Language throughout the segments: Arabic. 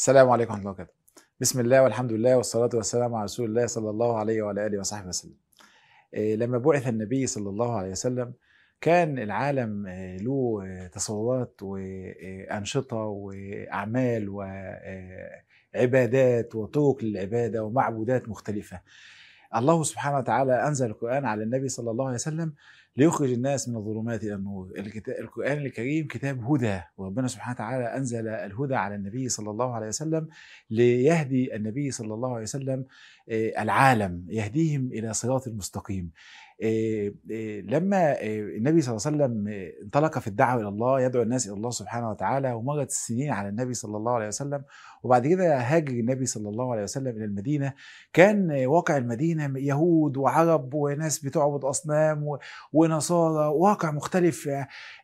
السلام عليكم ورحمة الله وبركاته. بسم الله والحمد لله والصلاة والسلام على رسول الله صلى الله عليه وعلى آله وصحبه وسلم. إيه، لما بعث النبي صلى الله عليه وسلم كان العالم إيه، له تصورات وانشطه وأعمال وعبادات وطرق للعبادة ومعبودات مختلفة. الله سبحانه وتعالى أنزل القرآن على النبي صلى الله عليه وسلم ليخرج الناس من الظلمات إلى النور. القرآن الكريم كتاب هدى وربنا سبحانه وتعالى أنزل الهدى على النبي صلى الله عليه وسلم ليهدي النبي صلى الله عليه وسلم العالم يهديهم إلى صراط المستقيم. لما النبي صلى الله عليه وسلم انطلق في الدعوة إلى الله يدعو الناس إلى الله سبحانه وتعالى ومرت السنين على النبي صلى الله عليه وسلم وبعد كده هاجر النبي صلى الله عليه وسلم إلى المدينة. كان واقع المدينة يهود وعرب وناس بتعبد أصنام ونصارى واقع مختلف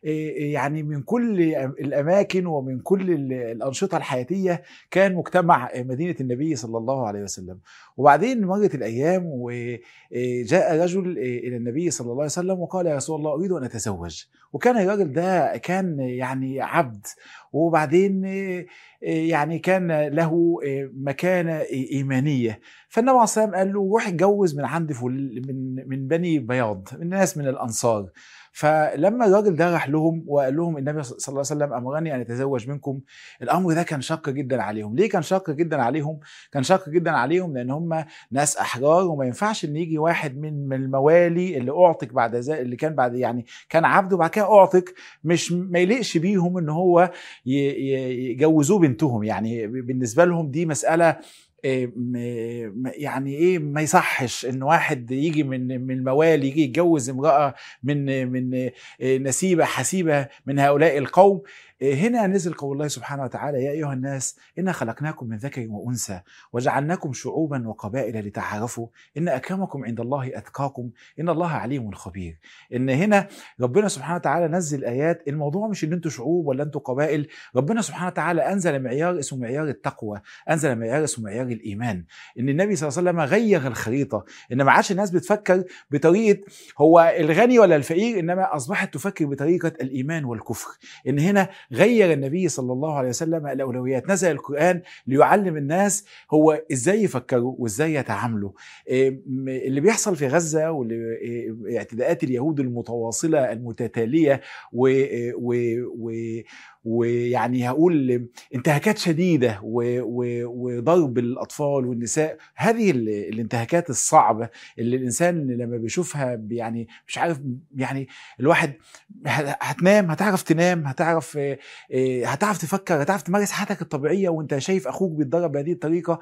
يعني من كل الأماكن ومن كل الأنشطة الحياتية كان مجتمع مدينة النبي صلى الله عليه وسلم. وبعدين مرت الأيام وجاء رجل إلى النبي صلى الله عليه وسلم وقال يا رسول الله أريد أن أتزوج. وكان الراجل ده كان يعني عبد. وبعدين يعني كان له مكانة إيمانية. فالنبي عليه الصلاه والسلام قال له روح اتجوز من عند من من بني بياض من ناس من الأنصار. فلما الراجل ده راح لهم وقال لهم النبي صلى الله عليه وسلم أمرني أن أتزوج منكم الأمر ده كان شق جدا عليهم. ليه كان شق جدا عليهم؟ كان شق جدا عليهم لأن هم ناس أحرار وما ينفعش إن يجي واحد من الموالي اللي اعتق بعد ذلك اللي كان بعد يعني كان عبد وبعد كده اعتق مش ما يليقش بيهم إن هو يجوزوه بنتهم. يعني بالنسبة لهم دي مسألة يعني إيه ما يصحش إن واحد يجي من من الموالي يجي يتجوز امرأة من من نسيبة حسيبة من هؤلاء القوم. هنا نزل قول الله سبحانه وتعالى يا أيها الناس إنا خلقناكم من ذكر وأنثى وجعلناكم شعوبا وقبائل لتعارفوا إن أكرمكم عند الله أتقاكم إن الله عليم خبير. إن هنا ربنا سبحانه وتعالى نزل آيات الموضوع مش إن أنتوا شعوب ولا أنتوا قبائل ربنا سبحانه وتعالى أنزل معيار اسمه معيار التقوى أنزل معيار اسمه معيار الإيمان. إن النبي صلى الله عليه وسلم غير الخريطة إن ما عادش الناس بتفكر بطريقة هو الغني ولا الفقير إنما أصبحت تفكر بطريقة الإيمان والكفر. إن هنا غير النبي صلى الله عليه وسلم الأولويات. نزل القرآن ليعلم الناس هو إزاي يفكروا وإزاي يتعاملوا. اللي بيحصل في غزة واعتداءات اليهود المتواصلة المتتالية و, و, و ويعني هقول انتهاكات شديدة وضرب الأطفال والنساء. هذه الانتهاكات الصعبة اللي الإنسان لما بيشوفها يعني مش عارف يعني الواحد هتنام هتعرف تنام هتعرف هتعرف تفكر هتعرف تمارس حياتك الطبيعية وانت شايف أخوك بيتضرب بهذه الطريقة.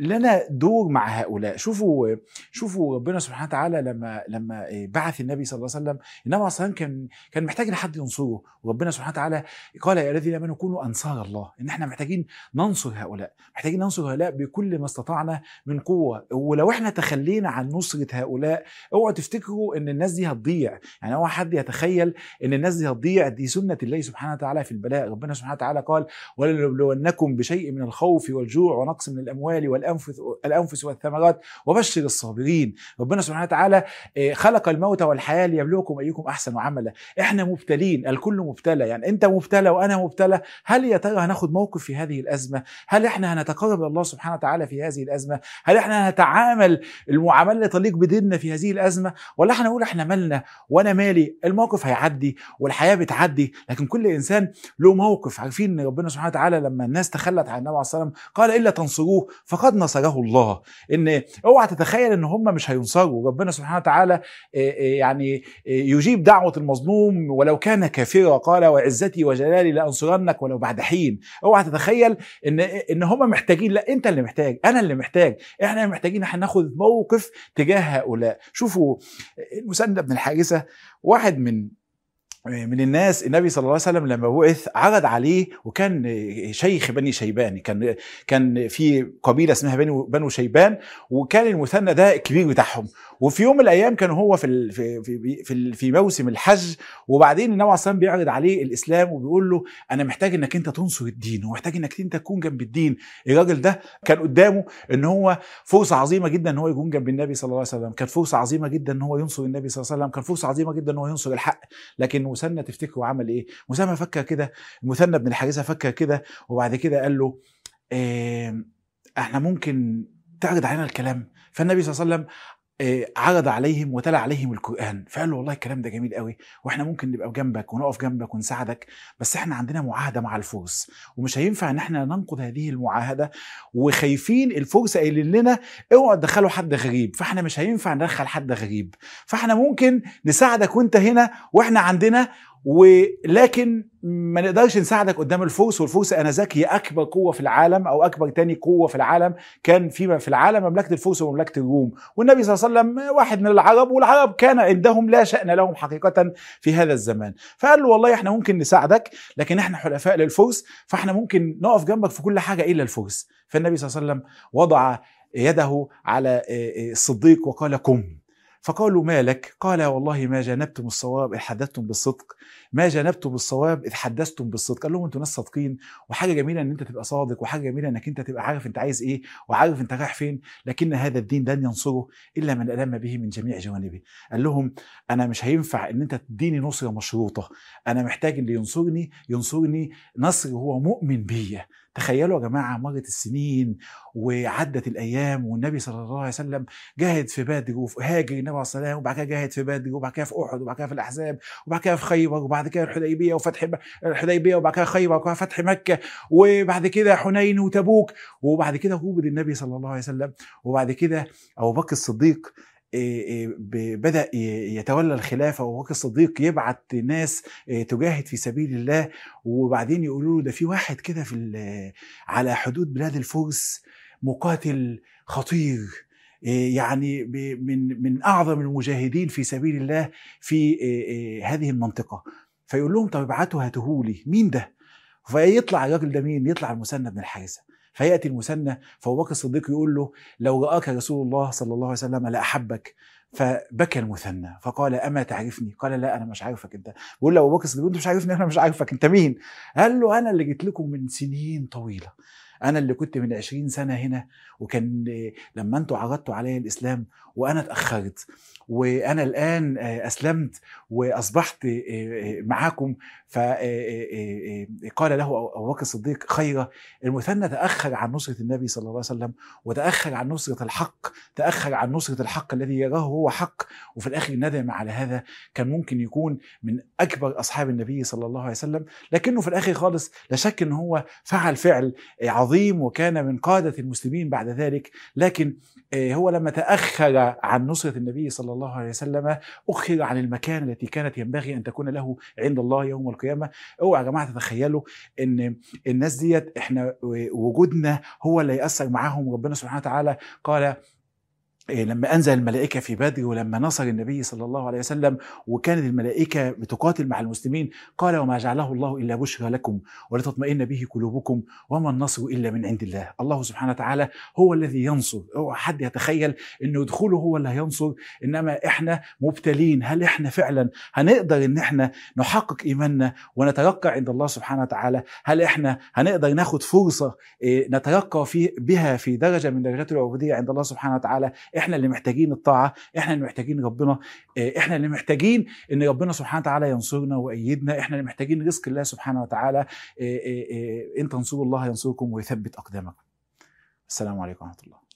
لنا دور مع هؤلاء. شوفوا شوفوا ربنا سبحانه وتعالى لما لما بعث النبي صلى الله عليه وسلم. النبي عليه الصلاه كان كان محتاج لحد ينصره. وربنا سبحانه وتعالى قال يا الذين آمنوا كونوا أنصار الله. إن إحنا محتاجين ننصر هؤلاء محتاجين ننصر هؤلاء بكل ما استطعنا من قوة. ولو إحنا تخلينا عن نصرة هؤلاء اوعوا تفتكروا إن الناس دي هتضيع. يعني أوعى حد يتخيل إن الناس دي هتضيع. دي سنة الله سبحانه وتعالى في البلاء. ربنا سبحانه وتعالى قال ولنبلونكم بشيء من الخوف والجوع ونقص من الأموال والانفس الأنفس والثمرات وبشر الصابرين. ربنا سبحانه وتعالى خلق الموت والحياة ليبلوكم أيكم أحسن عملا. إحنا مبتلين الكل مبتلى. يعني أنت مبتلى وأنا مبتلى هل يا ترى هناخد موقف في هذه الأزمة؟ هل إحنا هنتقرب الله سبحانه وتعالى في هذه الأزمة؟ هل إحنا هنتعامل المعاملة اللي تليق بديننا في هذه الأزمة؟ ولا إحنا نقول إحنا مالنا وأنا مالي الموقف هيعدي والحياة بتعدي لكن كل إنسان له موقف. عارفين إن ربنا سبحانه وتعالى لما الناس تخلت عن النبي عليه الصلاه والسلام قال إلا تنصروه فقد نصره الله. إن اوعى تتخيل إن هم مش هينصروا. ربنا سبحانه وتعالى يعني يجيب دعوة المظلوم ولو كان كافرا قال وعزتي وجلالي لأنصرنك ولو بعد حين. اوعى تتخيل إن إن هم محتاجين لا أنت اللي محتاج أنا اللي محتاج. إحنا محتاجين إحنا ناخد موقف تجاه هؤلاء. شوفوا المسند بن الحارثة واحد من من الناس النبي صلى الله عليه وسلم لما بعث عرض عليه وكان شيخ بني شيبان. كان كان في قبيلة اسمها بنو بنو شيبان وكان المثنى ده الكبير بتاعهم. وفي يوم من الأيام كان هو في في في, في موسم الحج وبعدين النبي عليه الصلاه بيعرض عليه الإسلام وبيقول له أنا محتاج إنك أنت تنصر الدين ومحتاج إنك أنت تكون جنب الدين. الراجل ده كان قدامه إن هو فرصة عظيمة جدا إن هو يكون جنب النبي صلى الله عليه وسلم. كانت فرصة عظيمة جدا إن هو ينصر النبي صلى الله عليه وسلم. كان فرصة عظيمة جدا إن هو ينصر الحق. لكن المثنى تفتكروا عمل إيه؟ مسامه فكر كده المثنى بن الحارثة فكر كده وبعد كده قال له إيه إحنا ممكن تعرض علينا الكلام. فالنبي صلى الله عليه وسلم عرض عليهم وتلا عليهم القرآن. فقال له والله الكلام ده جميل قوي وإحنا ممكن نبقى جنبك ونقف جنبك ونساعدك بس إحنا عندنا معاهدة مع الفرس ومش هينفع ان إحنا ننقض هذه المعاهدة وخايفين الفرس قايلين لنا اوعوا تدخلوا حد غريب. فاحنا مش هينفع ندخل حد غريب. فاحنا ممكن نساعدك وانت هنا وإحنا عندنا ولكن ما نقدرش نساعدك قدام الفرس والفرس انذاك هي أكبر قوة في العالم أو أكبر تاني قوة في العالم كان فيما في العالم مملكة الفرس ومملكة الروم. والنبي صلى الله عليه وسلم واحد من العرب والعرب كان عندهم لا شأن لهم حقيقة في هذا الزمان. فقال له والله إحنا ممكن نساعدك لكن إحنا حلفاء للفرس فإحنا ممكن نقف جنبك في كل حاجة إلا الفرس فالنبي صلى الله عليه وسلم وضع يده على الصديق وقال قم. فقالوا ما لك؟ قال والله ما جانبتم الصواب إذ حدثتم بالصدق. ما جانبتم الصواب إذ حدثتم بالصدق. قال لهم أنتوا ناس صادقين وحاجة جميلة إن أنت تبقى صادق وحاجة جميلة إنك أنت تبقى عارف أنت عايز إيه وعارف أنت رايح فين لكن هذا الدين لن ينصره إلا من ألم به من جميع جوانبه. قال لهم أنا مش هينفع إن أنت تديني نصرة مشروطة. أنا محتاج اللي ينصرني ينصرني نصر هو مؤمن بيا. تخيلوا يا جماعة مرت السنين وعدت الأيام والنبي صلى الله عليه وسلم جاهد في بدر وهاجر النبي عليه الصلاه والسلام وبعد كده جاهد في بدر وبعد كده في احد وبعد كده في الاحزاب وبعد كده في خيبر وبعد كده الحديبيه وفتح الحديبيه وبعد كده خيبر وبعد كده فتح مكه وبعد كده حنين وتبوك وبعد كده قبض النبي صلى الله عليه وسلم وبعد كده ابو بكر الصديق بدأ يتولى الخلافة وابو بكر الصديق يبعت ناس تجاهد في سبيل الله. وبعدين يقولوا له ده في واحد كده في على حدود بلاد الفرس مقاتل خطير يعني من من أعظم المجاهدين في سبيل الله في هذه المنطقة. فيقول لهم طب ابعتوا هاتهولي مين ده؟ فيطلع الراجل ده مين؟ يطلع المثنى بن الحارثه فياتي المثنى فأبو بكر الصديق يقول له لو رآك رسول الله صلى الله عليه وسلم لاحبك فبكى المثنى فقال أما تعرفني؟ قال لا أنا مش عارفك أنت بيقول له أبو بكر الصديق أنت مش عارفني أنا مش عارفك أنت مين؟ قال له أنا اللي جيت لكم من سنين طويلة أنا اللي كنت من عشرين سنة هنا وكان لما أنتوا عرضتوا علي الإسلام وأنا اتأخرت وأنا الآن أسلمت وأصبحت معاكم فقال له ابو بكر الصديق خيرا المثنى تأخر عن نصرة النبي صلى الله عليه وسلم وتأخر عن نصرة الحق تأخر عن نصرة الحق الذي يراه هو حق وفي الآخر ندم على هذا. كان ممكن يكون من أكبر أصحاب النبي صلى الله عليه وسلم لكنه في الآخر خالص لا شك إن هو فعل فعل عظيم. وكان من قادة المسلمين بعد ذلك لكن هو لما تأخر عن نصرة النبي صلى الله عليه وسلم أخر عن المكان التي كانت ينبغي أن تكون له عند الله يوم القيامة. أوعى يا جماعة تتخيلوا إن الناس ديت إحنا وجودنا هو اللي ياثر معاهم ربنا سبحانه وتعالى قال لما أنزل الملائكة في بدر ولما نصر النبي صلى الله عليه وسلم وكانت الملائكة بتقاتل مع المسلمين قال وما جعله الله إلا بشرى لكم ولتطمئن به قلوبكم وما النصر إلا من عند الله. الله سبحانه وتعالى هو الذي ينصر اوعى حد يتخيل انه دخوله هو اللي هينصر إنما إحنا مبتلين هل إحنا فعلا هنقدر إن إحنا نحقق إيماننا ونترقى عند الله سبحانه وتعالى؟ هل إحنا هنقدر ناخد فرصة نترقى في بها في درجة من درجات العبودية عند الله سبحانه وتعالى؟ إحنا اللي محتاجين الطاعة إحنا اللي محتاجين ربنا إحنا اللي محتاجين إن ربنا سبحانه وتعالى ينصرنا ويأيدنا إحنا اللي محتاجين رزق الله سبحانه وتعالى إن تنصروا الله ينصركم ويثبت أقدامكم. السلام عليكم ورحمة الله.